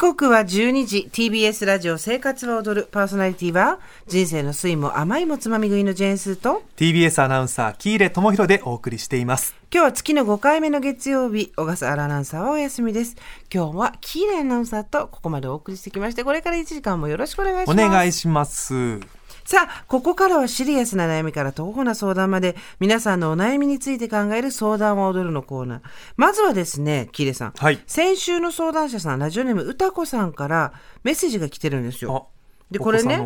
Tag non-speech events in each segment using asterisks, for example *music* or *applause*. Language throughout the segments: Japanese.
刻は12時。TBS ラジオ生活は踊るパーソナリティは人生の酸いも甘いもつまみ食いのジェーンスーと。TBS アナウンサー喜入智弘でお送りしています。今日は月の5回目の月曜日小笠原アナウンサーはお休みです。今日は喜入アナウンサーとここまでお送りしてきましてこれから1時間もよろしくお願いします。お願いしますさあ、ここからはシリアスな悩みから徒歩な相談まで、皆さんのお悩みについて考える相談は踊るのコーナー。まずはですね、キレさん。はい先週の相談者さん、ラジオネーム歌子さんからメッセージが来てるんですよ。で、これね。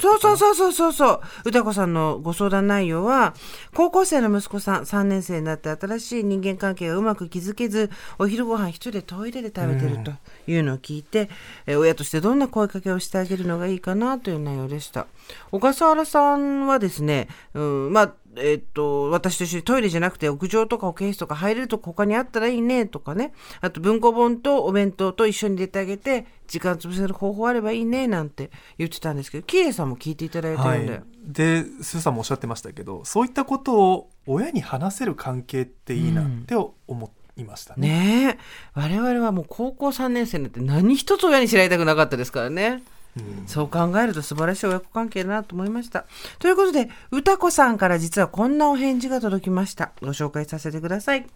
そうそうそうそうそう。歌子さんのご相談内容は、高校生の息子さん、3年生になって新しい人間関係がうまく築けず、お昼ご飯一人でトイレで食べてるというのを聞いて、え親としてどんな声かけをしてあげるのがいいかなという内容でした。小笠原さんはですね、うん、まあ、えっと、私と一緒にトイレじゃなくて屋上とか保健室とか入れるとこ他にあったらいいねとかね。あと文庫本とお弁当と一緒に出てあげて、時間潰せる方法あればいいねなんて言ってたんですけど、キーレさんも聞いていただいてはいるんで。、でスーさんもおっしゃってましたけどそういったことを親に話せる関係っていいなって思いましたね,、ねえ。我々はもう高校3年生になって何一つ親に知られたくなかったですからね。うんそう考えると素晴らしい親子関係だなと思いました。ということで、歌子さんから実はこんなお返事が届きました。ご紹介させてください。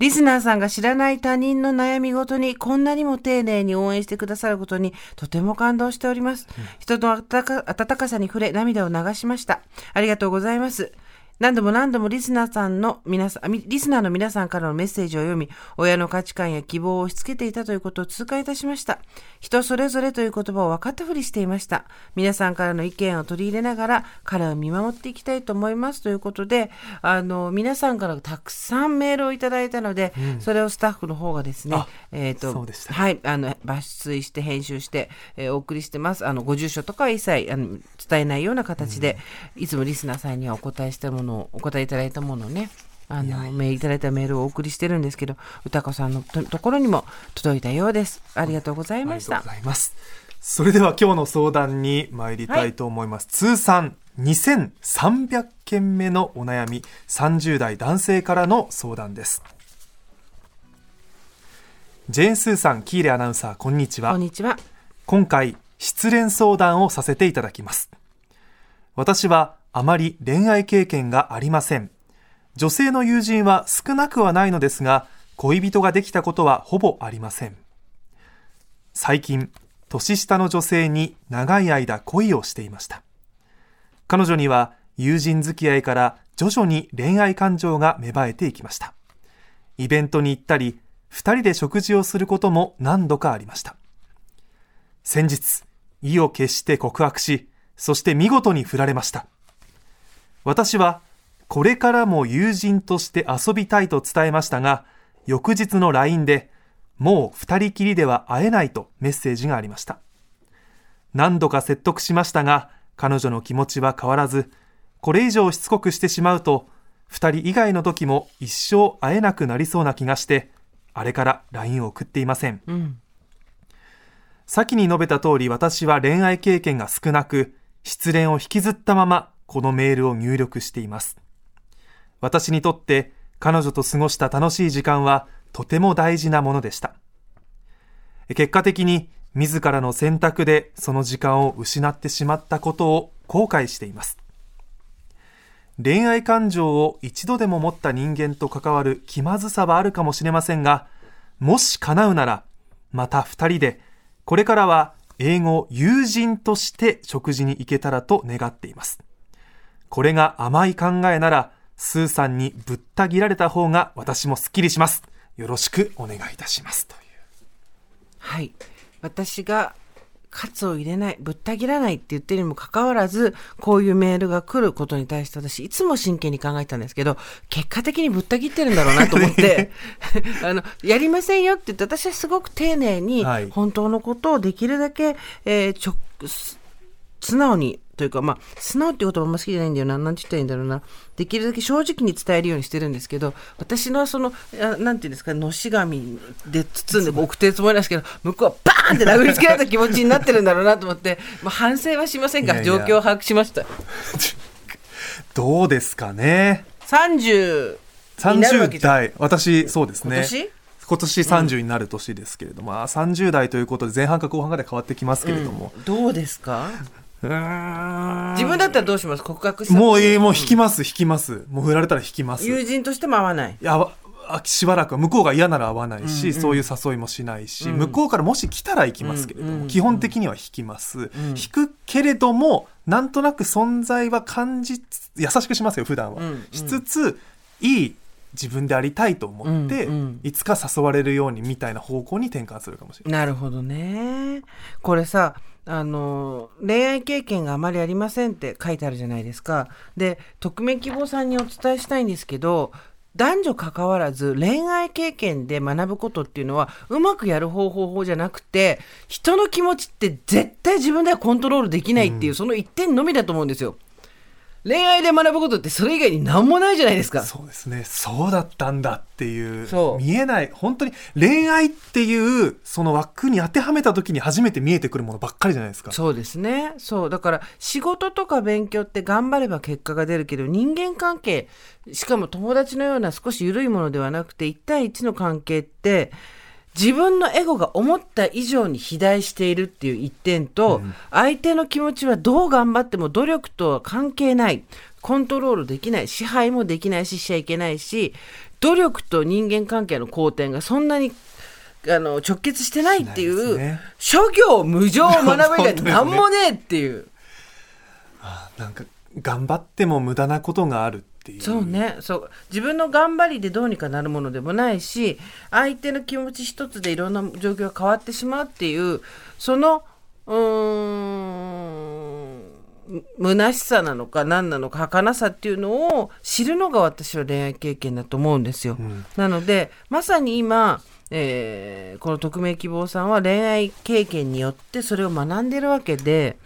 リスナーさんが知らない他人の悩みごとにこんなにも丁寧に応援してくださることにとても感動しております。人の温か温かさに触れ涙を流しました。ありがとうございます。何度も何度もリスナーさんの皆さん、みリスナーの皆さんからのメッセージを読み、親の価値観や希望を押し付けていたということを痛感いたしました。人それぞれという言葉を分かったふりしていました。皆さんからの意見を取り入れながら、彼を見守っていきたいと思いますということで、あの、皆さんからたくさんメールをいただいたので、それをスタッフの方がですねあ、えっ、と、そうでしたはい、あの、抜粋して編集して、えーお送りしてます。あの、ご住所とかは一切あの伝えないような形で、いつもリスナーさんにはお答えしたものを、お答えいただいたものをね、あの、メールいただいたメールをお送りしてるんですけど、歌子さんのとところにも届いたようです。ありがとうございあました。りがとうご。ざいます。それでは今日の相談に参りたいと思います、通算2300件目のお悩み30代男性からの相談です。ジェーン・スーさんキーレアナウンサーこんにちは。こんにちは。今回失恋相談をさせていただきます。私はあまり恋愛経験がありません。女性の友人は少なくはないのですが恋人ができたことはほぼありません。最近年下の女性に長い間恋をしていました。彼女には友人付き合いから徐々に恋愛感情が芽生えていきました。イベントに行ったり二人で食事をすることも何度かありました。先日、意を決して告白し、そして見事に振られました。私は、これからも友人として遊びたいと伝えましたが、翌日の LINE で、もう二人きりでは会えないとメッセージがありました。何度か説得しましたが、彼女の気持ちは変わらず、これ以上しつこくしてしまうと、二人以外の時も一生会えなくなりそうな気がして、あれから LINE を送っていません。うん。先に述べた通り私は恋愛経験が少なく、失恋を引きずったままこのメールを入力しています。私にとって彼女と過ごした楽しい時間はとても大事なものでした。結果的に自らの選択でその時間を失ってしまったことを後悔しています。恋愛感情を一度でも持った人間と関わる気まずさはあるかもしれませんが、もし叶うなら、また二人で、これからは英語友人として食事に行けたらと願っています。これが甘い考えなら、スーさんにぶった切られた方が私もスッキリします。よろしくお願いいたします。という。はい。私が、カツを入れない、ぶった切らないって言ってるにもかかわらず、こういうメールが来ることに対して私、いつも真剣に考えてたんですけど、結果的にぶった切ってるんだろうなと思って、*laughs* あの、やりませんよって言って、私はすごく丁寧にはい、本当のことをできるだけ、えーちょ、す素直に、というか、まあ、素直っていう言葉あんま好きじゃないんだよな。なんて言ったらいいんだろうな。できるだけ正直に伝えるようにしてるんですけど、私のその、あなんていうんですか、のし紙で包んで送ってるつもりなんですけど、向こうはバーンって殴りつけられた気持ちになってるんだろうなと思って、まあ、反省はしませんが、いやいや状況を把握しました。どうですかね？30になるわけ30じゃん。代、私、そうですね。今年？今年30になる年ですけれども、まあ、30代ということで前半か後半かで変わってきますけれども、うんどうですか？自分だったらどうします？告白したもうえーもう引きます引きます。もう振られたら引きます。友人としても会わない。いやしばらくは向こうが嫌なら会わないし、うんうんそういう誘いもしないし、うん。向こうからもし来たら行きますけれども、うんうん基本的には引きます、ん。引くけれどもなんとなく存在は感じつ優しくしますよ普段は、うんうん。しつついい自分でありたいと思って、うんうん。いつか誘われるようにみたいな方向に転換するかもしれない。なるほどね。これさあの恋愛経験があまりありませんって書いてあるじゃないですか。で匿名希望さんにお伝えしたいんですけど男女関わらず恋愛経験で学ぶことっていうのはうまくやる方法じゃなくて人の気持ちって絶対自分ではコントロールできないっていう、その一点のみだと思うんですよ恋愛で学ぶことってそれ以外に何もないじゃないですか。そうですね。そうだったんだっていう。そう。見えない。本当に恋愛っていうその枠に当てはめた時に初めて見えてくるものばっかりじゃないですか。そうですね。そう。だから仕事とか勉強って頑張れば結果が出るけど人間関係、しかも友達のような少し緩いものではなくて1対1の関係って自分のエゴが思った以上に肥大しているっていう一点と、相手の気持ちはどう頑張っても努力とは関係ない。コントロールできない。支配もできないししちゃいけないし、努力と人間関係の好転がそんなにあの直結してないっていう、ね諸行無常を学ぶ以外本当ですねなんもねえっていう。なんか頑張っても無駄なことがあるっていう。そうね。そう。自分の頑張りでどうにかなるものでもないし相手の気持ち一つでいろんな状況が変わってしまうっていうそのうーんむ虚しさなのか何なのか儚さっていうのを知るのが私は恋愛経験だと思うんですよ。ん。なのでまさに今、えーこの匿名希望さんは恋愛経験によってそれを学んでるわけで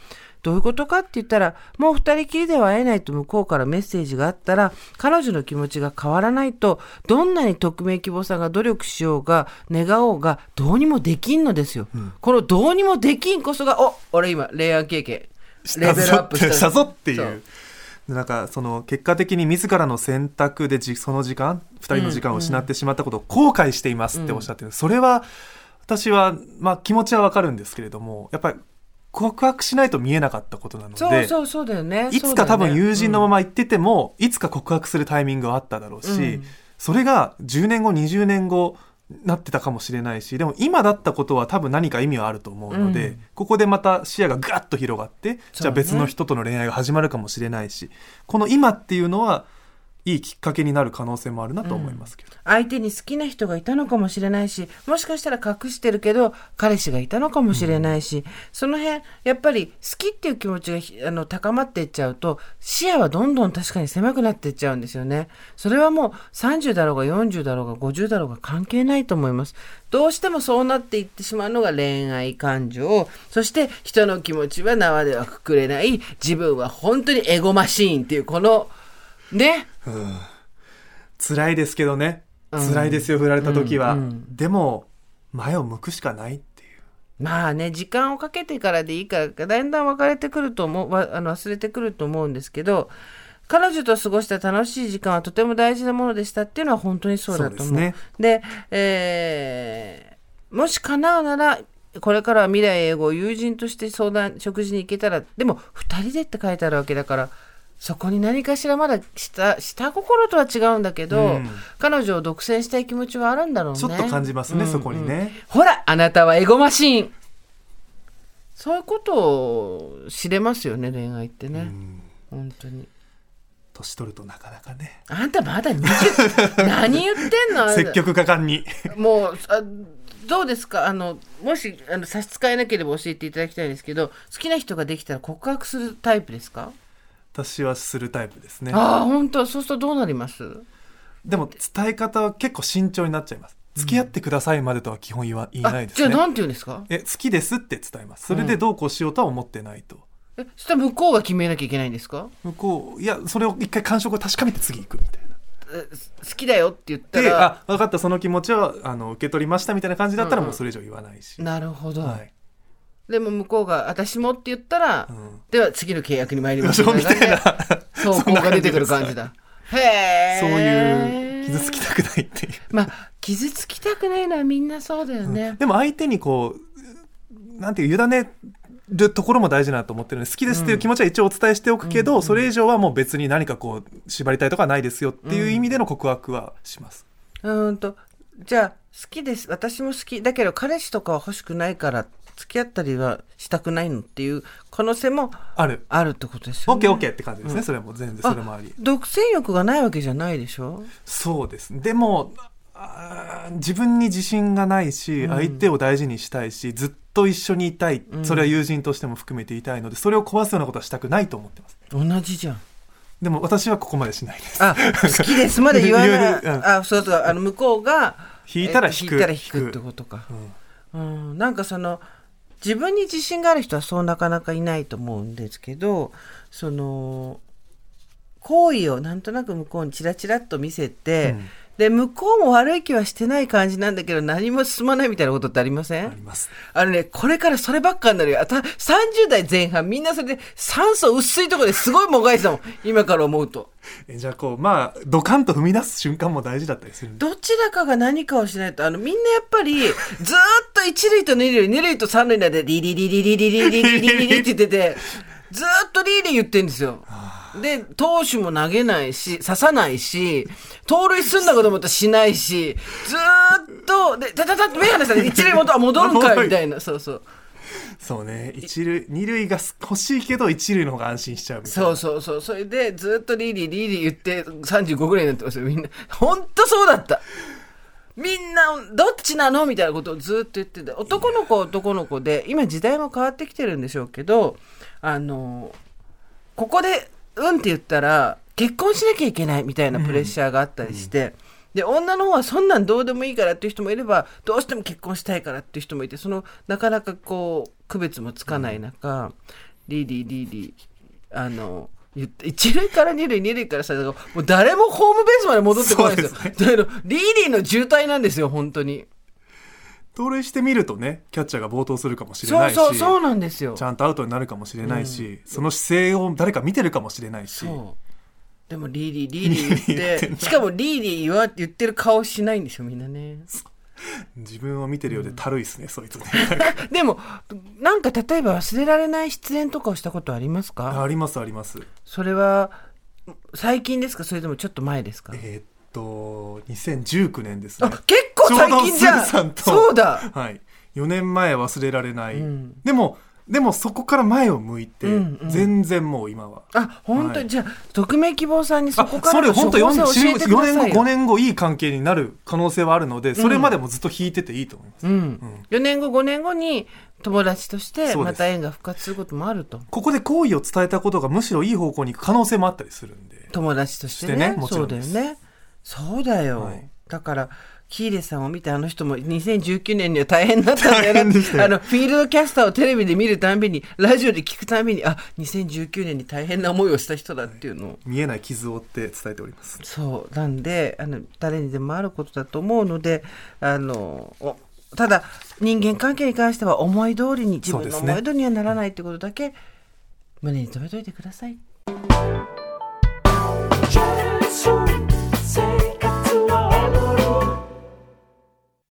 どういうことかって言ったらもう二人きりでは会えないと向こうからメッセージがあったら彼女の気持ちが変わらないとどんなに匿名希望さんが努力しようが願おうがどうにもできんのですよ。このどうにもできんこそがお俺今恋愛経験レベルアップした。ぞっていそう。なんかその結果的に自らの選択でじその時間2人の時間を失ってしまったことを後悔していますっておっしゃってる、それは私は、まあ、気持ちはわかるんですけれどもやっぱり告白しないと見えなかったことなのでそうそうそうだよね。いつか多分友人のまま、ま行ってても、いつか告白するタイミングがあっただろうし、うん。それが10年後20年後なってたかもしれないしでも今だったことは多分何か意味はあると思うので、うん。ここでまた視野がガッと広がって、じゃあ別の人との恋愛が始まるかもしれないしこの今っていうのはいいきっかけになる可能性もあるなと思いますけど、相手に好きな人がいたのかもしれないしもしかしたら隠してるけど彼氏がいたのかもしれないし、その辺やっぱり好きっていう気持ちがひあの高まっていっちゃうと視野はどんどん確かに狭くなっていっちゃうんですよね。それはもう30だろうが40だろうが50だろうが関係ないと思います。どうしてもそうなっていってしまうのが恋愛感情。そして人の気持ちは縄ではくくれない。自分は本当にエゴマシーンっていうこのね。辛いですけどね。辛いですよ振られた時は、でも前を向くしかないっていう。まあね時間をかけてからでいいからだんだん別れてくると思うわあの忘れてくると思うんですけど彼女と過ごした楽しい時間はとても大事なものでしたっていうのは本当にそうだと思う。そうですね。でえーもし叶うならこれからは未来英語を友人として相談食事に行けたらでも2人でって書いてあるわけだからそこに何かしらまだ下下心とは違うんだけど、うん。彼女を独占したい気持ちはあるんだろうね。ちょっと感じますね、そこにね、ほら、あなたはエゴマシーン。そういうことを知れますよね、恋愛ってね。本当に。年取るとなかなかね。あんたまだ20 *laughs* 何言ってんの？*laughs* 積極果敢に。もうあどうですか？あのもしあの差し支えなければ教えていただきたいんですけど好きな人ができたら告白するタイプですか？私はするタイプですね。ああ本当？そうするとどうなります？でも伝え方は結構慎重になっちゃいます。付き合ってくださいまでとは基本言わ言いないですね。じゃあなんて言うんですか？え好きですって伝えます。それでどうこうしようとは思ってないと、えそしたら向こうが決めなきゃいけないんですか？向こういやそれを一回感触を確かめて次行くみたいな。え好きだよって言ったでらあ分かったその気持ちはあの受け取りましたみたいな感じだったらもうそれ以上言わないし、なるほど、はいでも向こうが「私も」って言ったら、ん。では次の契約に参りましょう。みたいな。そう効果出てくる感じだ。へえそういう傷つきたくないっていう。まあ傷つきたくないのはみんなそうだよね、でも相手にこう、なんていう、委ねるところも大事なと思ってるので、好きですっていう気持ちは一応お伝えしておくけど、うん。それ以上はもう別に何かこう、縛りたいとかはないですよっていう意味での告白はします。うーんとじゃあ好きです私も好きだけど彼氏とかは欲しくないから付き合ったりはしたくないのっていう可能性もある。あるってことですよね。オッケーオッケーって感じですね。それも全然それもあり。独占欲がないわけじゃないでしょ？そうです。でも、自分に自信がないし、うん相手を大事にしたいし、ずっと一緒にいたい。うんそれは友人としても含めていたいので、それを壊すようなことはしたくないと思ってます。同じじゃん。でも私はここまでしないです。あ好きですまで言わない *laughs* あそうそうあの向こうが引いたらえ引く。引いたら引くってことか。うんうん、なんかその自分に自信がある人はそうなかなかいないと思うんですけどその好意をなんとなく向こうにチラチラっと見せて、うんで向こうも悪い気はしてない感じなんだけど何も進まないみたいなことってありません？あります。あのね、これからそればっかになるよ。あた30代前半、みんなそれで酸素薄いところですごいもがいてたもん。*laughs* 今から思うと。えじゃあこう、まあ、ドカンと踏み出す瞬間も大事だったりする。どちらかが何かをしないと、あの、みんなやっぱり、*laughs* ずーっと一塁と二塁、二塁と三塁なんで、リリリリリリリリリリリリって言ってて、ずーっとリリ言ってんですよ。で、投手も投げないし、刺さないし、盗塁すんだかと思ったらしないし、ずーっと、で、たたたって目離したら一塁元は戻るんかいみたいな、*laughs* そうそう。そうね。一塁、二塁が欲しいけど、一塁の方が安心しちゃうみたいな。そうそうそう。それで、ずっとリーリー、リーリー言って、35ぐらいになってますよ、みんな。ほんとそうだった。みんな、どっちなのみたいなことをずっと言ってて、男の子は男の子で、今時代も変わってきてるんでしょうけど、あの、ここで、うんって言ったら、結婚しなきゃいけないみたいなプレッシャーがあったりして、で、女の方はそんなんどうでもいいからっていう人もいれば、どうしても結婚したいからっていう人もいて、その、なかなかこう、区別もつかない中、リーリー、リーリー、あの、言って一塁から二塁、二塁からさ、もう誰もホームベースまで戻ってこないんですよ。そうだけど、リーリーの渋滞なんですよ、本当に。盗塁してみるとね、キャッチャーが暴投するかもしれないし。そう、そうなんですよち。ゃんとアウトになるかもしれないし、その姿勢を誰か見てるかもしれないし。でも、リーリー、リーリー言ってしかもリーリー言わ言ってる顔しないんですよ、みんなね。自分を見てるようでたるいですね、そいつね。*laughs* でも、なんか例えば忘れられない出演とかをしたことありますか？ありますあります。それは、最近ですか？それともちょっと前ですか？えーっと、2019年ですねあ、。結構最近じゃんそうだはい。4年前忘れられない。うんでも、でもそこから前を向いて、うんうん全然もう今は。あ、本当、はいじゃあ、匿名希望さんにそこかそれらの本当4処方箋を教えてください年後、よ5年後いい関係になる可能性はあるので、それまでもずっと引いてていいと思います。うん。4年後、5年後に友達としてまた縁が復活することもあると。ここで好意を伝えたことがむしろいい方向に行く可能性もあったりするんで。友達としてね。してねもちそうだよね。そうだよ。はいだから、キーレさんを見てあの人も2019年には大変だったんだよな大変でしたよあの、フィールドキャスターをテレビで見るたんびに、ラジオで聞くたんびに、あ、2019年に大変な思いをした人だっていうのを。見えない傷を負って伝えております。そう。なんで、あの、誰にでもあることだと思うので、あの、おただ、人間関係に関しては思い通りに、自分の思い通りにはならないってことだけ、胸に留めといてください。